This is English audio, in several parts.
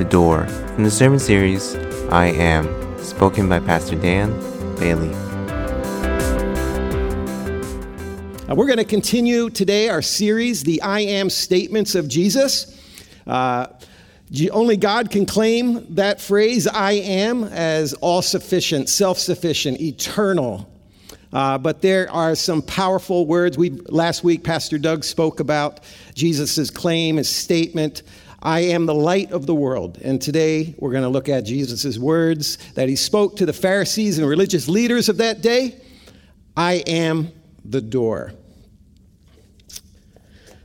The Door from the sermon series I Am, spoken by Pastor Dan Bailey. Uh, we're going to continue today our series, The I Am Statements of Jesus. Uh, only God can claim that phrase, I am, as all sufficient, self sufficient, eternal. Uh, but there are some powerful words. We, last week, Pastor Doug spoke about Jesus' claim, his statement, I am the light of the world. And today we're going to look at Jesus' words that he spoke to the Pharisees and religious leaders of that day I am the door.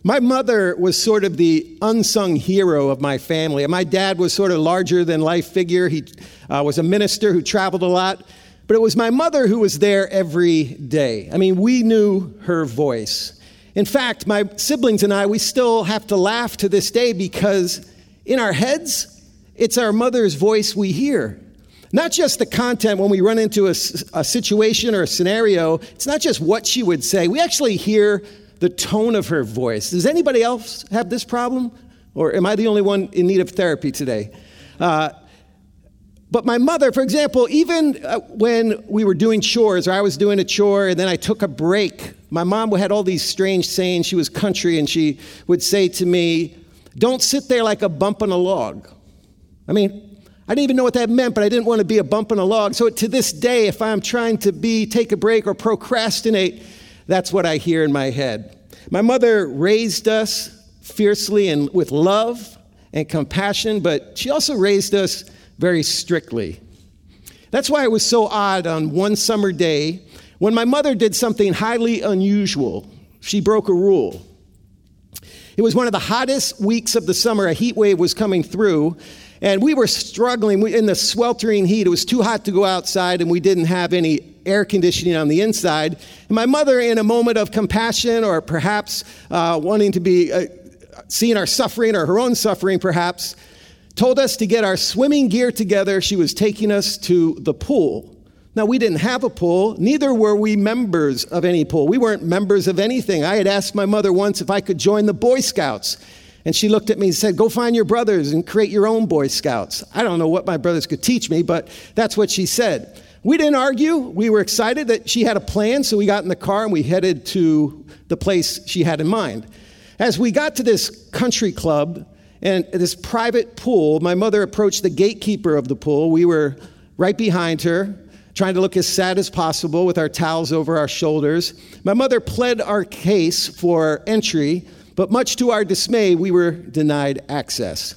My mother was sort of the unsung hero of my family. And My dad was sort of larger than life figure. He uh, was a minister who traveled a lot, but it was my mother who was there every day. I mean, we knew her voice. In fact, my siblings and I, we still have to laugh to this day because in our heads, it's our mother's voice we hear. Not just the content when we run into a, a situation or a scenario, it's not just what she would say. We actually hear the tone of her voice. Does anybody else have this problem? Or am I the only one in need of therapy today? Uh, but my mother, for example, even uh, when we were doing chores or I was doing a chore and then I took a break, my mom had all these strange sayings. She was country and she would say to me, Don't sit there like a bump on a log. I mean, I didn't even know what that meant, but I didn't want to be a bump on a log. So to this day, if I'm trying to be, take a break or procrastinate, that's what I hear in my head. My mother raised us fiercely and with love and compassion, but she also raised us very strictly. That's why it was so odd on one summer day when my mother did something highly unusual. She broke a rule. It was one of the hottest weeks of the summer. A heat wave was coming through, and we were struggling in the sweltering heat. It was too hot to go outside, and we didn't have any air conditioning on the inside. And my mother, in a moment of compassion or perhaps uh, wanting to be uh, seeing our suffering or her own suffering, perhaps, told us to get our swimming gear together. She was taking us to the pool. Now, we didn't have a pool, neither were we members of any pool. We weren't members of anything. I had asked my mother once if I could join the Boy Scouts. And she looked at me and said, Go find your brothers and create your own Boy Scouts. I don't know what my brothers could teach me, but that's what she said. We didn't argue. We were excited that she had a plan, so we got in the car and we headed to the place she had in mind. As we got to this country club and this private pool, my mother approached the gatekeeper of the pool. We were right behind her, trying to look as sad as possible with our towels over our shoulders. My mother pled our case for entry, but much to our dismay, we were denied access.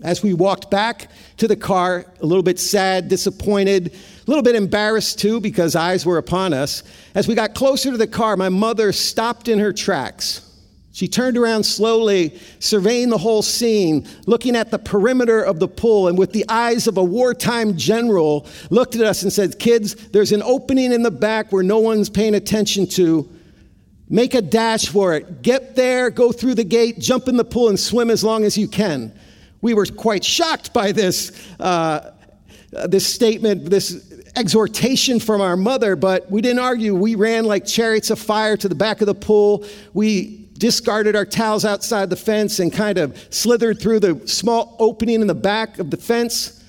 As we walked back to the car, a little bit sad, disappointed, a little bit embarrassed too because eyes were upon us. As we got closer to the car, my mother stopped in her tracks. She turned around slowly, surveying the whole scene, looking at the perimeter of the pool, and with the eyes of a wartime general, looked at us and said, Kids, there's an opening in the back where no one's paying attention to. Make a dash for it. Get there, go through the gate, jump in the pool, and swim as long as you can. We were quite shocked by this, uh, this statement, this exhortation from our mother, but we didn't argue. We ran like chariots of fire to the back of the pool. We discarded our towels outside the fence and kind of slithered through the small opening in the back of the fence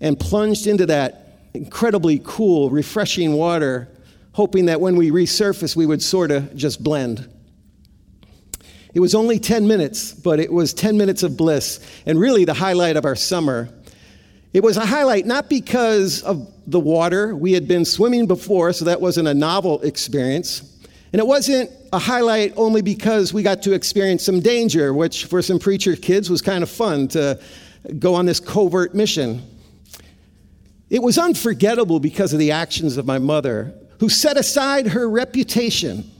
and plunged into that incredibly cool, refreshing water, hoping that when we resurfaced, we would sort of just blend. It was only 10 minutes, but it was 10 minutes of bliss and really the highlight of our summer. It was a highlight not because of the water. We had been swimming before, so that wasn't a novel experience. And it wasn't a highlight only because we got to experience some danger, which for some preacher kids was kind of fun to go on this covert mission. It was unforgettable because of the actions of my mother, who set aside her reputation,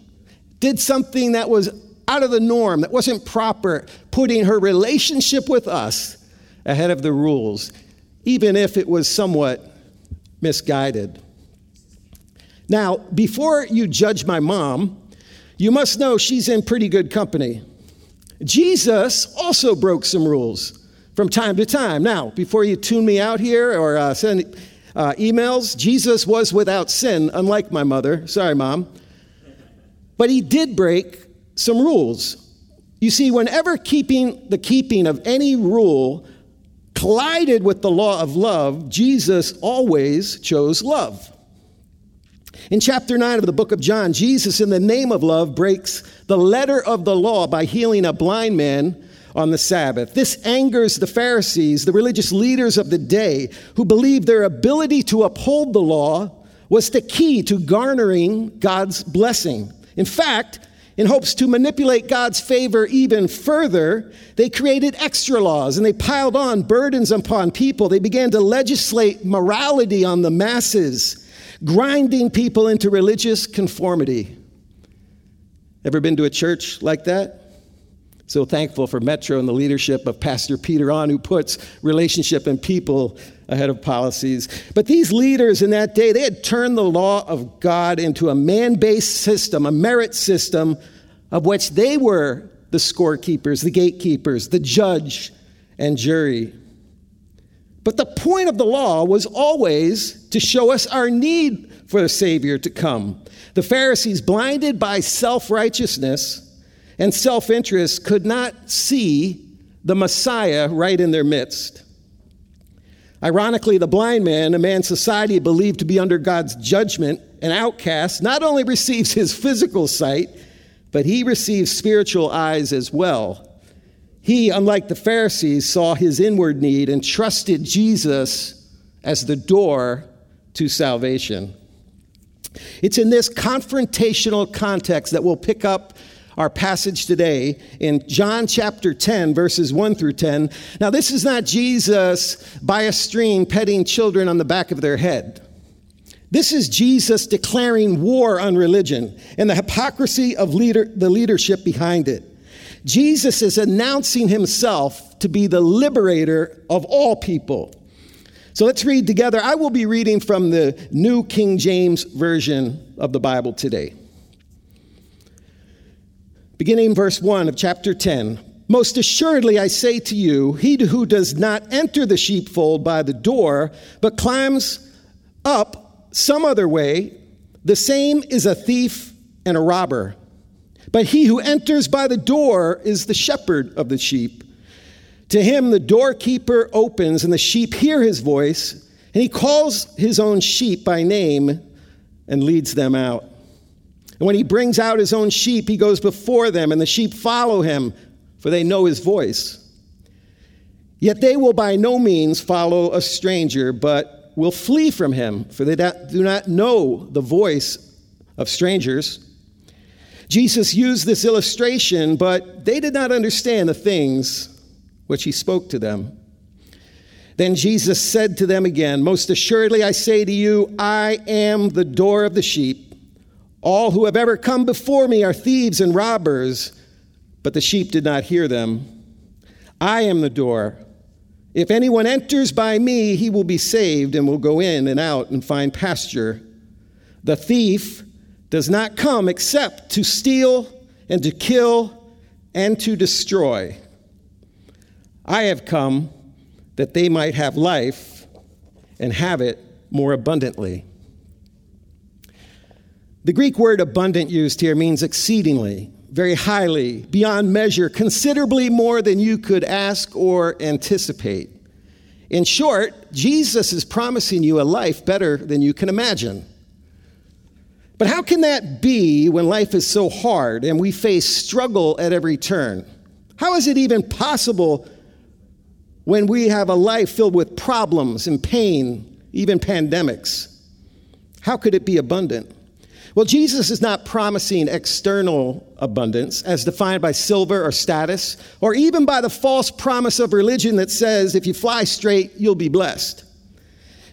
did something that was out of the norm, that wasn't proper, putting her relationship with us ahead of the rules even if it was somewhat misguided. Now, before you judge my mom, you must know she's in pretty good company. Jesus also broke some rules from time to time. Now, before you tune me out here or uh, send uh, emails, Jesus was without sin, unlike my mother. Sorry, mom. But he did break some rules. You see, whenever keeping the keeping of any rule collided with the law of love, Jesus always chose love. In chapter 9 of the book of John, Jesus, in the name of love, breaks the letter of the law by healing a blind man on the Sabbath. This angers the Pharisees, the religious leaders of the day, who believed their ability to uphold the law was the key to garnering God's blessing. In fact, in hopes to manipulate God's favor even further, they created extra laws and they piled on burdens upon people. They began to legislate morality on the masses, grinding people into religious conformity. Ever been to a church like that? So thankful for Metro and the leadership of Pastor Peter Ahn, who puts relationship and people ahead of policies. But these leaders in that day, they had turned the law of God into a man based system, a merit system of which they were the scorekeepers, the gatekeepers, the judge and jury. But the point of the law was always to show us our need for the Savior to come. The Pharisees, blinded by self righteousness, and self interest could not see the Messiah right in their midst. Ironically, the blind man, a man society believed to be under God's judgment, an outcast, not only receives his physical sight, but he receives spiritual eyes as well. He, unlike the Pharisees, saw his inward need and trusted Jesus as the door to salvation. It's in this confrontational context that we'll pick up our passage today in John chapter 10, verses 1 through 10. Now, this is not Jesus by a stream petting children on the back of their head. This is Jesus declaring war on religion and the hypocrisy of leader, the leadership behind it. Jesus is announcing himself to be the liberator of all people. So let's read together. I will be reading from the New King James Version of the Bible today. Beginning verse 1 of chapter 10. Most assuredly, I say to you, he who does not enter the sheepfold by the door, but climbs up some other way, the same is a thief and a robber. But he who enters by the door is the shepherd of the sheep. To him the doorkeeper opens, and the sheep hear his voice, and he calls his own sheep by name and leads them out. And when he brings out his own sheep, he goes before them, and the sheep follow him, for they know his voice. Yet they will by no means follow a stranger, but will flee from him, for they do not know the voice of strangers. Jesus used this illustration, but they did not understand the things which he spoke to them. Then Jesus said to them again, Most assuredly I say to you, I am the door of the sheep. All who have ever come before me are thieves and robbers, but the sheep did not hear them. I am the door. If anyone enters by me, he will be saved and will go in and out and find pasture. The thief does not come except to steal and to kill and to destroy. I have come that they might have life and have it more abundantly. The Greek word abundant used here means exceedingly, very highly, beyond measure, considerably more than you could ask or anticipate. In short, Jesus is promising you a life better than you can imagine. But how can that be when life is so hard and we face struggle at every turn? How is it even possible when we have a life filled with problems and pain, even pandemics? How could it be abundant? Well, Jesus is not promising external abundance as defined by silver or status, or even by the false promise of religion that says if you fly straight, you'll be blessed.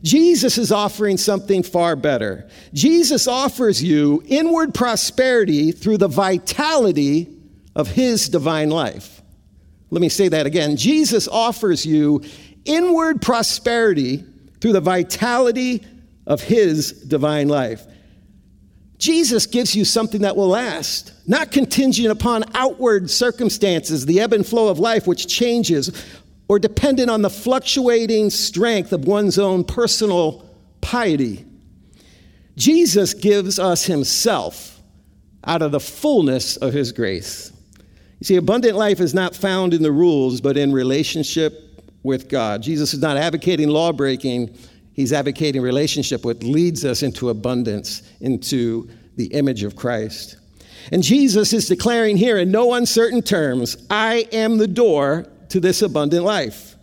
Jesus is offering something far better. Jesus offers you inward prosperity through the vitality of his divine life. Let me say that again. Jesus offers you inward prosperity through the vitality of his divine life. Jesus gives you something that will last, not contingent upon outward circumstances, the ebb and flow of life which changes, or dependent on the fluctuating strength of one's own personal piety. Jesus gives us himself out of the fullness of his grace. You see, abundant life is not found in the rules, but in relationship with God. Jesus is not advocating law breaking, he's advocating relationship, which leads us into abundance, into the image of Christ. And Jesus is declaring here in no uncertain terms, I am the door to this abundant life.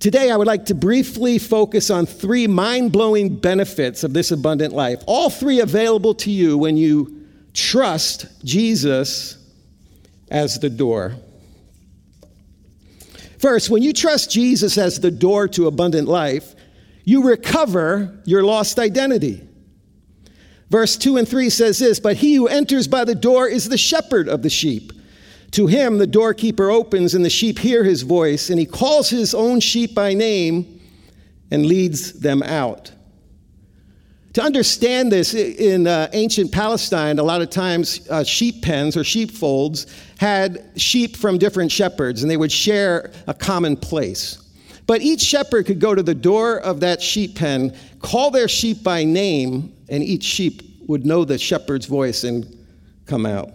Today, I would like to briefly focus on three mind blowing benefits of this abundant life, all three available to you when you trust Jesus as the door. First, when you trust Jesus as the door to abundant life, you recover your lost identity. Verse 2 and 3 says this But he who enters by the door is the shepherd of the sheep. To him the doorkeeper opens, and the sheep hear his voice, and he calls his own sheep by name and leads them out. To understand this, in uh, ancient Palestine, a lot of times uh, sheep pens or sheepfolds had sheep from different shepherds, and they would share a common place. But each shepherd could go to the door of that sheep pen, call their sheep by name, and each sheep would know the shepherd's voice and come out.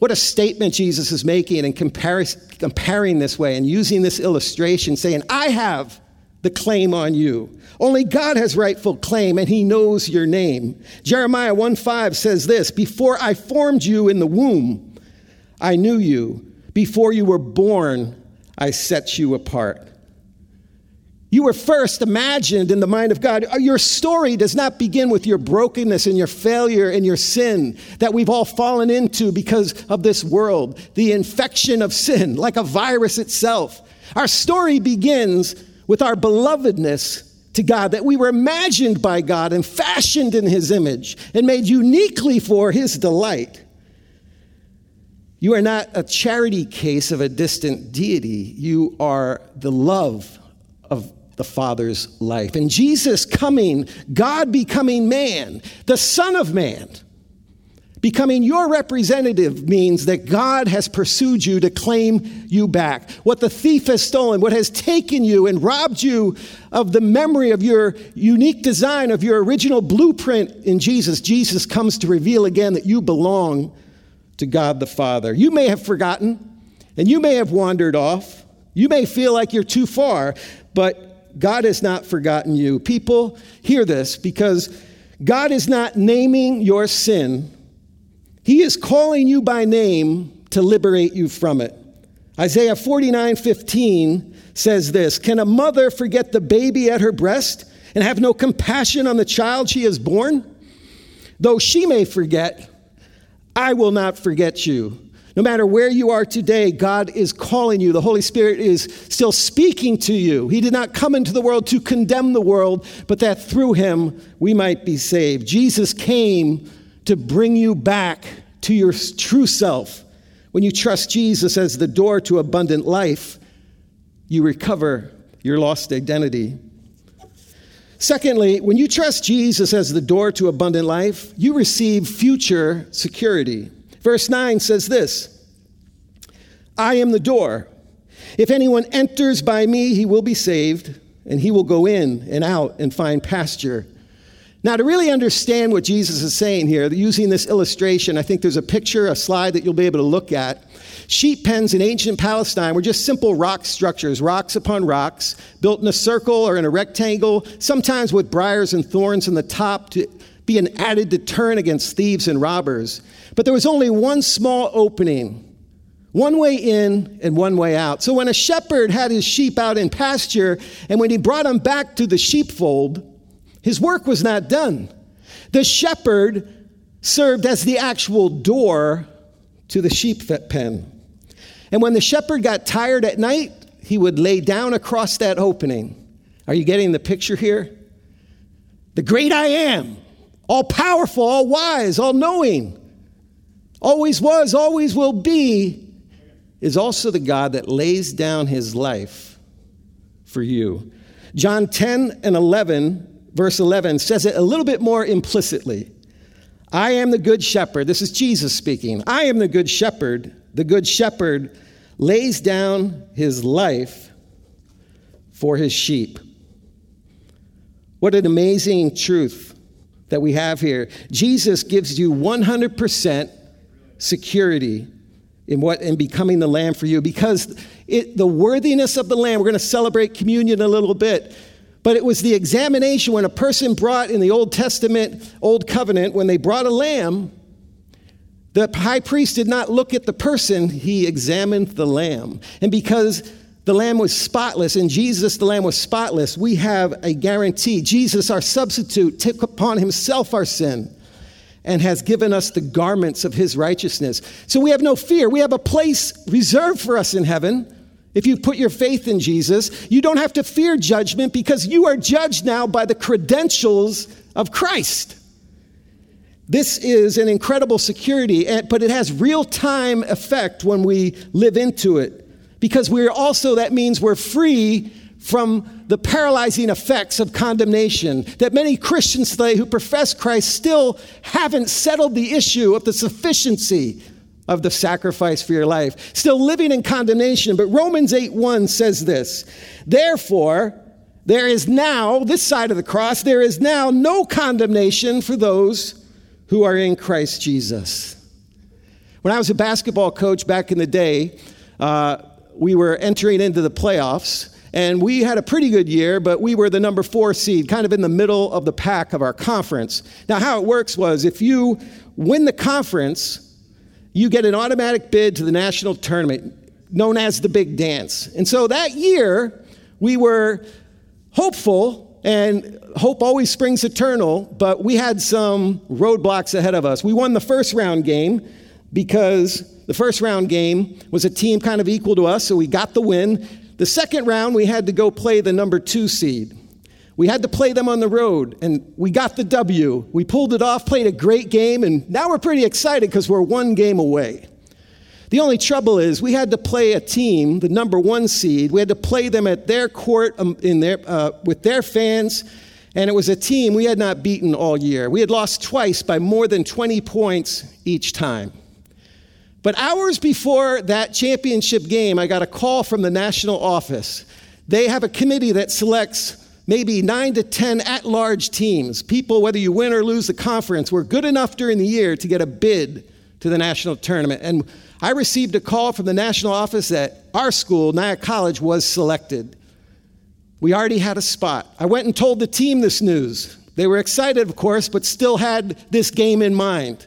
What a statement Jesus is making and comparing this way and using this illustration, saying, I have the claim on you. Only God has rightful claim and he knows your name. Jeremiah 1 5 says this Before I formed you in the womb, I knew you. Before you were born, I set you apart. You were first imagined in the mind of God. Uh, your story does not begin with your brokenness and your failure and your sin that we've all fallen into because of this world, the infection of sin, like a virus itself. Our story begins with our belovedness to God, that we were imagined by God and fashioned in His image and made uniquely for His delight. You are not a charity case of a distant deity. You are the love of the Father's life. And Jesus coming, God becoming man, the Son of Man, Becoming your representative means that God has pursued you to claim you back. What the thief has stolen, what has taken you and robbed you of the memory of your unique design, of your original blueprint in Jesus, Jesus comes to reveal again that you belong to God the Father. You may have forgotten and you may have wandered off. You may feel like you're too far, but God has not forgotten you. People, hear this because God is not naming your sin he is calling you by name to liberate you from it. Isaiah 49 15 says this Can a mother forget the baby at her breast and have no compassion on the child she has born? Though she may forget, I will not forget you. No matter where you are today, God is calling you. The Holy Spirit is still speaking to you. He did not come into the world to condemn the world, but that through him we might be saved. Jesus came to bring you back to your true self. When you trust Jesus as the door to abundant life, you recover your lost identity. Secondly, when you trust Jesus as the door to abundant life, you receive future security. Verse 9 says this I am the door. If anyone enters by me, he will be saved, and he will go in and out and find pasture. Now, to really understand what Jesus is saying here, using this illustration, I think there's a picture, a slide that you'll be able to look at. Sheep pens in ancient Palestine were just simple rock structures, rocks upon rocks, built in a circle or in a rectangle, sometimes with briars and thorns in the top to be an added deterrent against thieves and robbers. But there was only one small opening, one way in and one way out. So when a shepherd had his sheep out in pasture, and when he brought them back to the sheepfold, his work was not done. The shepherd served as the actual door to the sheep pen. And when the shepherd got tired at night, he would lay down across that opening. Are you getting the picture here? The great I am, all powerful, all wise, all knowing, always was, always will be, is also the God that lays down his life for you. John 10 and 11 verse 11, says it a little bit more implicitly. I am the good shepherd. This is Jesus speaking. I am the good shepherd. The good shepherd lays down his life for his sheep. What an amazing truth that we have here. Jesus gives you 100% security in what in becoming the lamb for you because it, the worthiness of the lamb we're going to celebrate communion a little bit but it was the examination when a person brought in the old testament old covenant when they brought a lamb the high priest did not look at the person he examined the lamb and because the lamb was spotless and jesus the lamb was spotless we have a guarantee jesus our substitute took upon himself our sin and has given us the garments of his righteousness. So we have no fear. We have a place reserved for us in heaven. If you put your faith in Jesus, you don't have to fear judgment because you are judged now by the credentials of Christ. This is an incredible security, eh, but it has real time effect when we live into it. Because we're also, that means we're free from the paralyzing effects of condemnation. That many Christians today who profess Christ still haven't settled the issue of the sufficiency of the sacrifice for your life, still living in condemnation. But Romans 8 1 says this Therefore, there is now, this side of the cross, there is now no condemnation for those who are in Christ Jesus. When I was a basketball coach back in the day, uh, we were entering into the playoffs. And we had a pretty good year, but we were the number four seed, kind of in the middle of the pack of our conference. Now, how it works was if you win the conference, you get an automatic bid to the national tournament known as the Big Dance. And so that year, we were hopeful, and hope always springs eternal, but we had some roadblocks ahead of us. We won the first round game because the first round game was a team kind of equal to us, so we got the win. The second round, we had to go play the number two seed. We had to play them on the road, and we got the W. We pulled it off, played a great game, and now we're pretty excited because we're one game away. The only trouble is we had to play a team, the number one seed. We had to play them at their court um, in their, uh, with their fans, and it was a team we had not beaten all year. We had lost twice by more than 20 points each time. But hours before that championship game, I got a call from the national office. They have a committee that selects maybe nine to 10 at large teams. People, whether you win or lose the conference, were good enough during the year to get a bid to the national tournament. And I received a call from the national office that our school, Nyack College, was selected. We already had a spot. I went and told the team this news. They were excited, of course, but still had this game in mind.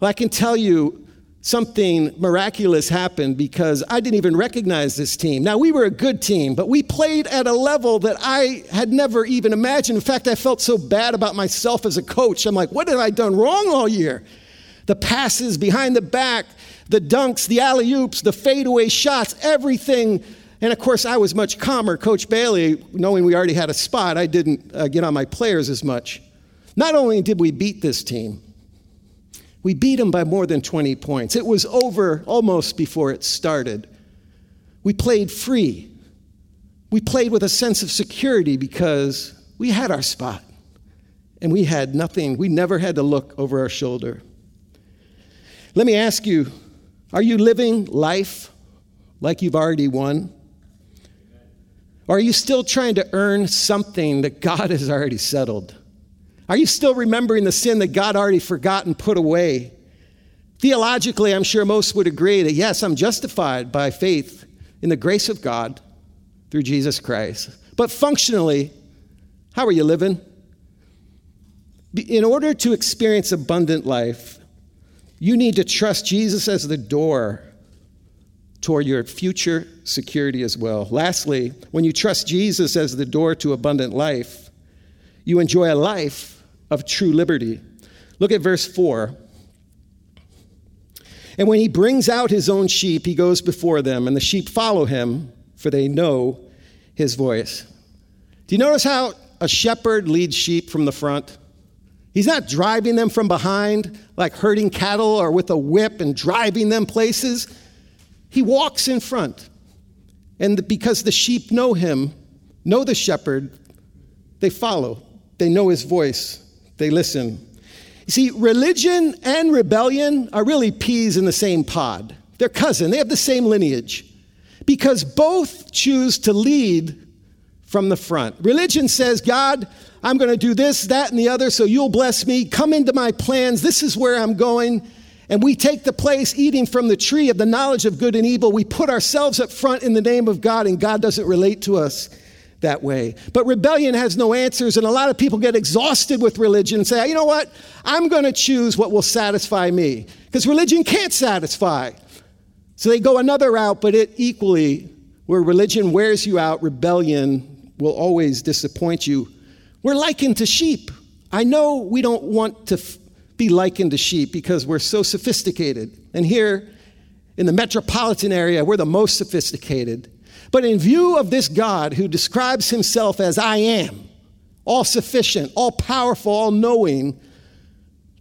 Well, I can tell you, something miraculous happened because I didn't even recognize this team. Now, we were a good team, but we played at a level that I had never even imagined. In fact, I felt so bad about myself as a coach. I'm like, what have I done wrong all year? The passes behind the back, the dunks, the alley oops, the fadeaway shots, everything. And of course, I was much calmer. Coach Bailey, knowing we already had a spot, I didn't uh, get on my players as much. Not only did we beat this team, we beat them by more than 20 points. It was over almost before it started. We played free. We played with a sense of security because we had our spot and we had nothing. We never had to look over our shoulder. Let me ask you are you living life like you've already won? Or are you still trying to earn something that God has already settled? Are you still remembering the sin that God already forgot and put away? Theologically, I'm sure most would agree that yes, I'm justified by faith in the grace of God through Jesus Christ. But functionally, how are you living? In order to experience abundant life, you need to trust Jesus as the door toward your future security as well. Lastly, when you trust Jesus as the door to abundant life, you enjoy a life of true liberty. Look at verse 4. And when he brings out his own sheep, he goes before them, and the sheep follow him, for they know his voice. Do you notice how a shepherd leads sheep from the front? He's not driving them from behind, like herding cattle or with a whip and driving them places. He walks in front. And because the sheep know him, know the shepherd, they follow. They know his voice they listen. You see, religion and rebellion are really peas in the same pod. They're cousin, they have the same lineage because both choose to lead from the front. Religion says, God, I'm going to do this, that, and the other, so you'll bless me. Come into my plans. This is where I'm going. and we take the place eating from the tree of the knowledge of good and evil. We put ourselves up front in the name of God, and God doesn't relate to us that way. But rebellion has no answers, and a lot of people get exhausted with religion and say, you know what? I'm going to choose what will satisfy me. Because religion can't satisfy. So they go another route, but it equally, where religion wears you out, rebellion will always disappoint you. We're likened to sheep. I know we don't want to be likened to sheep because we're so sophisticated. And here in the metropolitan area, we're the most sophisticated. But in view of this God who describes himself as I am, all sufficient, all powerful, all knowing,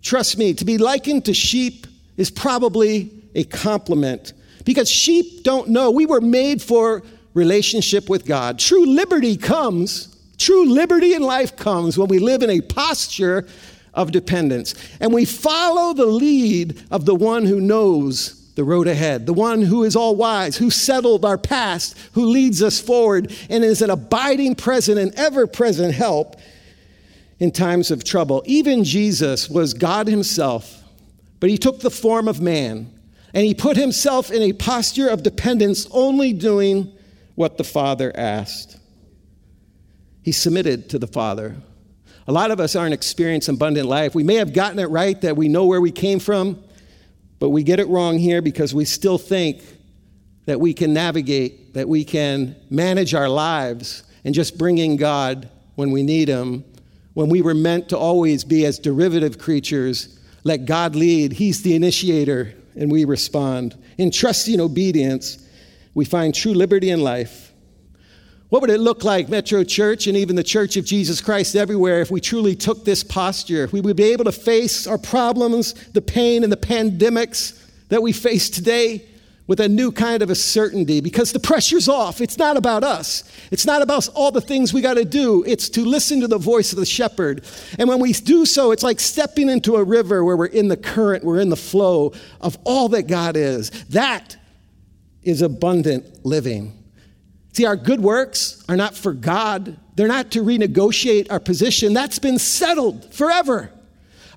trust me, to be likened to sheep is probably a compliment because sheep don't know. We were made for relationship with God. True liberty comes, true liberty in life comes when we live in a posture of dependence. And we follow the lead of the one who knows the road ahead, the one who is all wise, who settled our past, who leads us forward, and is an abiding present and ever present help in times of trouble. Even Jesus was God Himself, but He took the form of man and He put Himself in a posture of dependence, only doing what the Father asked. He submitted to the Father. A lot of us aren't experiencing abundant life. We may have gotten it right that we know where we came from, but we get it wrong here because we still think that we can navigate, that we can manage our lives and just bring in God when we need Him, when we were meant to always be as derivative creatures. Let God lead, He's the initiator, and we respond. In trusting obedience, we find true liberty in life what would it look like, Metro Church and even the Church of Jesus Christ everywhere, if we truly took this posture? If we would be able to face our problems, the pain, and the pandemics that we face today with a new kind of a certainty because the pressure's off. It's not about us. It's not about all the things we got to do. It's to listen to the voice of the shepherd. And when we do so, it's like stepping into a river where we're in the current, we're in the flow of all that God is. That is abundant living. See, our good works are not for God, they're not to renegotiate our position. That's been settled forever.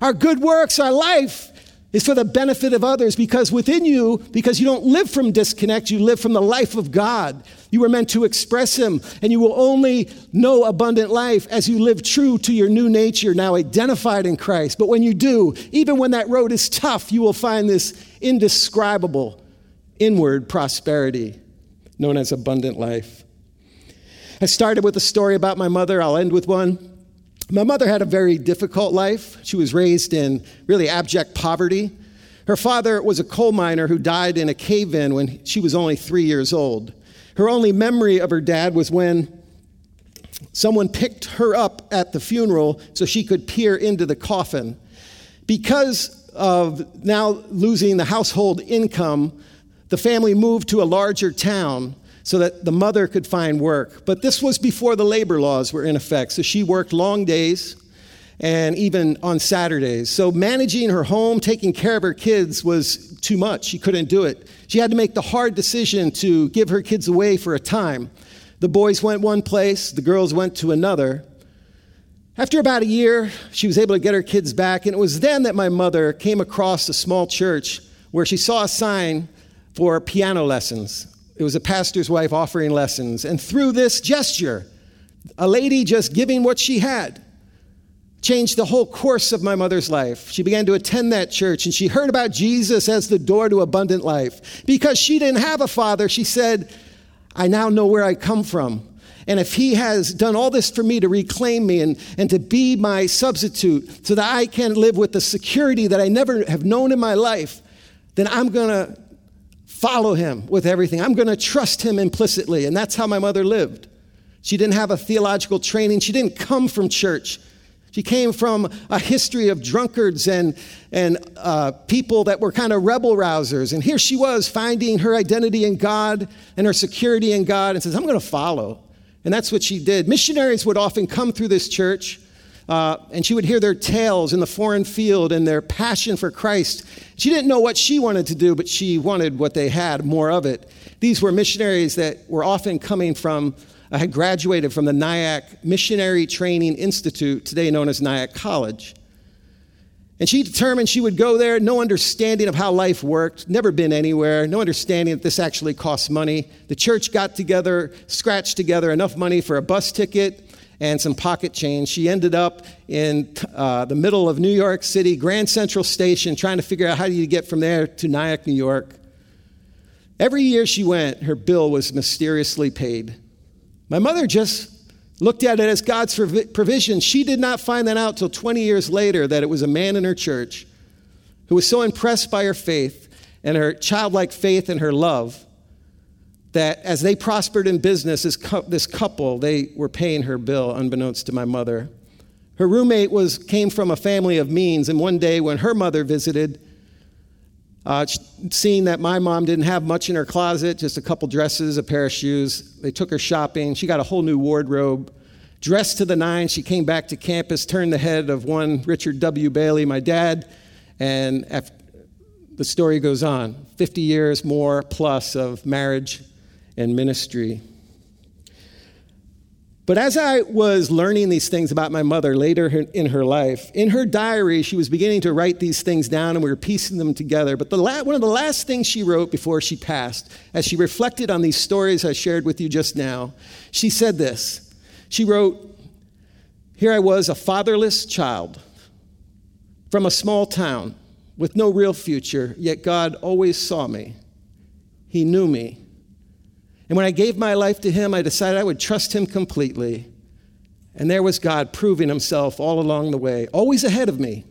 Our good works, our life, is for the benefit of others because within you, because you don't live from disconnect, you live from the life of God. You were meant to express Him, and you will only know abundant life as you live true to your new nature, now identified in Christ. But when you do, even when that road is tough, you will find this indescribable inward prosperity known as abundant life. I started with a story about my mother. I'll end with one. My mother had a very difficult life. She was raised in really abject poverty. Her father was a coal miner who died in a cave in when she was only three years old. Her only memory of her dad was when someone picked her up at the funeral so she could peer into the coffin. Because of now losing the household income, the family moved to a larger town so that the mother could find work. But this was before the labor laws were in effect, so she worked long days and even on Saturdays. So managing her home, taking care of her kids was too much. She couldn't do it. She had to make the hard decision to give her kids away for a time. The boys went one place, the girls went to another. After about a year, she was able to get her kids back, and it was then that my mother came across a small church where she saw a sign for piano lessons. It was a pastor's wife offering lessons. And through this gesture, a lady just giving what she had, changed the whole course of my mother's life. She began to attend that church and she heard about Jesus as the door to abundant life. Because she didn't have a father, she said, I now know where I come from. And if he has done all this for me to reclaim me and, and to be my substitute so that I can live with the security that I never have known in my life, then I'm going to follow him with everything. I'm going to trust him implicitly. And that's how my mother lived. She didn't have a theological training, she didn't come from church. She came from a history of drunkards and, and uh, people that were kind of rebel rousers. And here she was finding her identity in God and her security in God and says, I'm going to follow. And that's what she did. Missionaries would often come through this church uh, and she would hear their tales in the foreign field and their passion for Christ. She didn't know what she wanted to do, but she wanted what they had, more of it. These were missionaries that were often coming from, uh, had graduated from the Nyack Missionary Training Institute, today known as Nyack College. And she determined she would go there, no understanding of how life worked, never been anywhere, no understanding that this actually costs money. The church got together, scratched together enough money for a bus ticket and some pocket change. She ended up in uh, the middle of New York City, Grand Central Station, trying to figure out how do you get from there to Nyack, New York. Every year she went, her bill was mysteriously paid. My mother just looked at it as God's provision. She did not find that out till 20 years later that it was a man in her church who was so impressed by her faith and her childlike faith and her love that as they prospered in business, this, this couple, they were paying her bill unbeknownst to my mother. Her roommate was, came from a family of means, and one day when her mother visited, uh, seeing that my mom didn't have much in her closet, just a couple dresses, a pair of shoes, they took her shopping. She got a whole new wardrobe. Dressed to the nines, she came back to campus, turned the head of one Richard W. Bailey, my dad, and after, the story goes on 50 years more plus of marriage and ministry. But as I was learning these things about my mother later in her life, in her diary, she was beginning to write these things down and we were piecing them together. But the la- one of the last things she wrote before she passed, as she reflected on these stories I shared with you just now, she said this. She wrote, Here I was, a fatherless child from a small town with no real future, yet God always saw me. He knew me. And when I gave my life to Him, I decided I would trust Him completely. And there was God proving Himself all along the way, always ahead of me,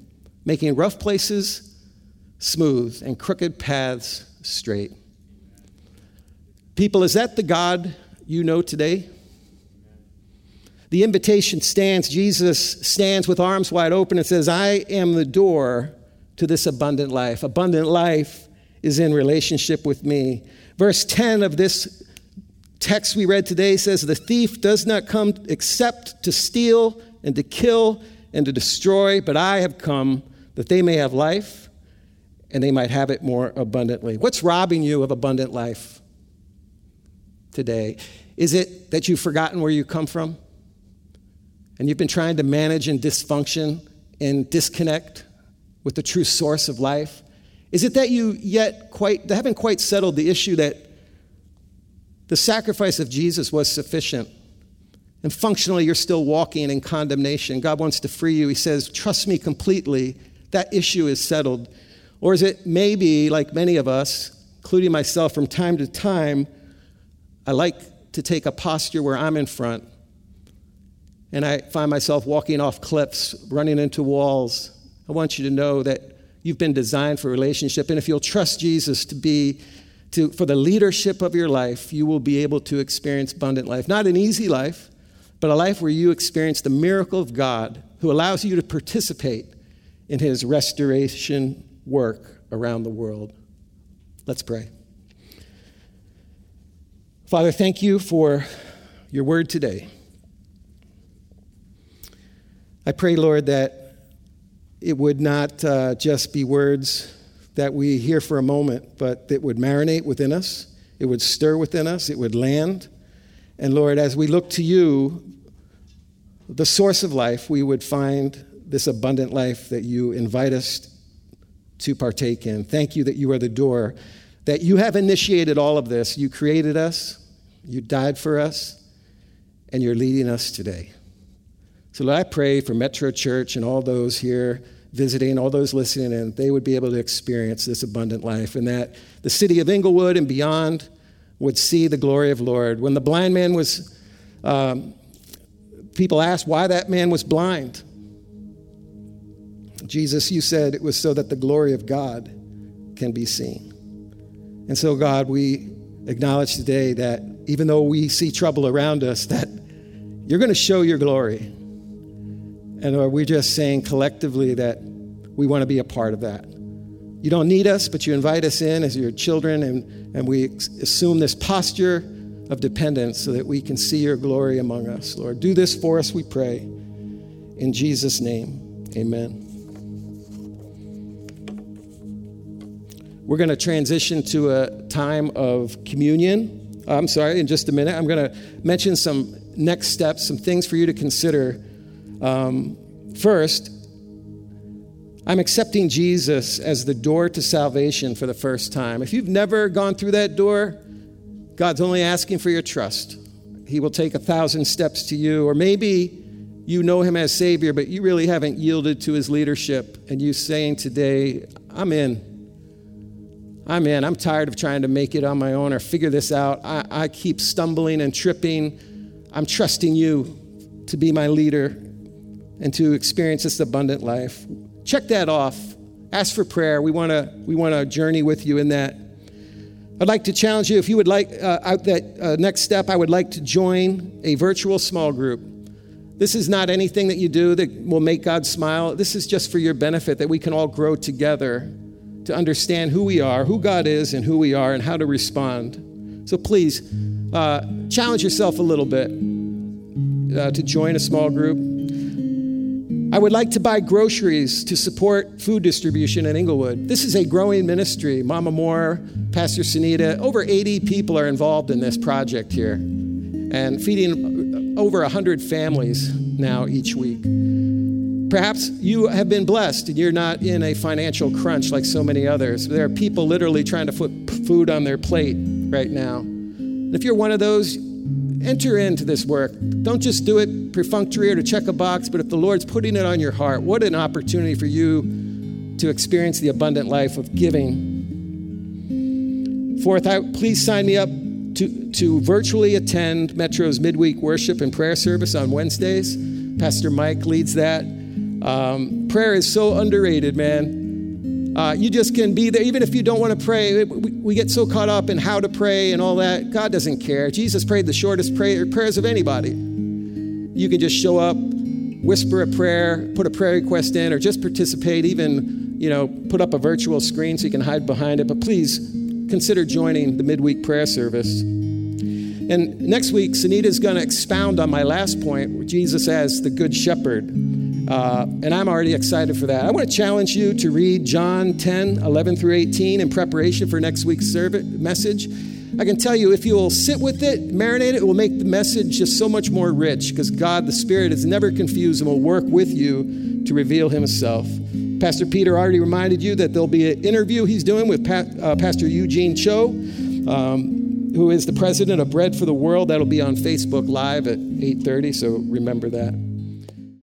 making rough places smooth and crooked paths straight. People, is that the God you know today? The invitation stands, Jesus stands with arms wide open and says, I am the door to this abundant life. Abundant life is in relationship with me. Verse 10 of this text we read today says, The thief does not come except to steal and to kill and to destroy, but I have come that they may have life and they might have it more abundantly. What's robbing you of abundant life today? Is it that you've forgotten where you come from? And you've been trying to manage in dysfunction and disconnect with the true source of life? Is it that you yet quite haven't quite settled the issue that the sacrifice of Jesus was sufficient. And functionally, you're still walking in condemnation. God wants to free you. He says, Trust me completely. That issue is settled. Or is it maybe, like many of us, including myself, from time to time, I like to take a posture where I'm in front and I find myself walking off cliffs, running into walls. I want you to know that you've been designed for relationship. And if you'll trust Jesus to be to, for the leadership of your life, you will be able to experience abundant life. Not an easy life, but a life where you experience the miracle of God who allows you to participate in his restoration work around the world. Let's pray. Father, thank you for your word today. I pray, Lord, that it would not uh, just be words that we hear for a moment, but that would marinate within us, it would stir within us, it would land. And Lord, as we look to you, the source of life, we would find this abundant life that you invite us to partake in. Thank you that you are the door, that you have initiated all of this. You created us, you died for us, and you're leading us today. So, Lord, I pray for Metro Church and all those here visiting, all those listening and they would be able to experience this abundant life, and that the city of Englewood and beyond would see the glory of Lord. When the blind man was, um, people asked why that man was blind. Jesus, you said it was so that the glory of God can be seen. And so, God, we acknowledge today that even though we see trouble around us, that you're going to show your glory. And are we just saying collectively that we want to be a part of that? You don't need us, but you invite us in as your children, and, and we assume this posture of dependence so that we can see your glory among us. Lord, do this for us, we pray. In Jesus' name, amen. We're going to transition to a time of communion. I'm sorry, in just a minute. I'm going to mention some next steps, some things for you to consider um, first, I'm accepting Jesus as the door to salvation for the first time. If you've never gone through that door, God's only asking for your trust. He will take a thousand steps to you. Or maybe you know him as Savior, but you really haven't yielded to his leadership, and you saying today, I'm in. I'm in. I'm tired of trying to make it on my own or figure this out. I, I keep stumbling and tripping. I'm trusting you to be my leader and to experience this abundant life. Check that off. Ask for prayer. We want to we want to journey with you in that. I'd like to challenge you if you would like uh, out that uh, next step. I would like to join a virtual small group. This is not anything that you do that will make God smile. This is just for your benefit that we can all grow together to understand who we are, who God is, and who we are, and how to respond. So please uh, challenge yourself a little bit uh, to join a small group. I would like to buy groceries to support food distribution in Englewood. This is a growing ministry. Mama Moore, Pastor Sunita, over 80 people are involved in this project here and feeding over 100 families now each week. Perhaps you have been blessed and you're not in a financial crunch like so many others. There are people literally trying to put food on their plate right now. And if you're one of those, enter into this work. Don't just do it perfunctory or to check a box, but if the Lord's putting it on your heart, what an opportunity for you to experience the abundant life of giving. Fourth, I, please sign me up to, to virtually attend Metro's midweek worship and prayer service on Wednesdays. Pastor Mike leads that. Um, prayer is so underrated, man. Uh, you just can be there, even if you don't want to pray. We, we, get so caught up in how to pray and all that. God doesn't care. Jesus prayed the shortest prayer, prayers of anybody. You can just show up, whisper a prayer, put a prayer request in, or just participate. Even, you know, put up a virtual screen so you can hide behind it. But please consider joining the midweek prayer service. And next week, Sunita is going to expound on my last point, where Jesus as the Good Shepherd. Uh, and I'm already excited for that. I want to challenge you to read John 10, 11 through 18 in preparation for next week's service, message. I can tell you, if you will sit with it, marinate it, it will make the message just so much more rich because God, the Spirit, is never confused and will work with you to reveal Himself. Pastor Peter already reminded you that there'll be an interview he's doing with uh, Pastor Eugene Cho, um, who is the president of Bread for the World. That'll be on Facebook Live at 8:30, so remember that.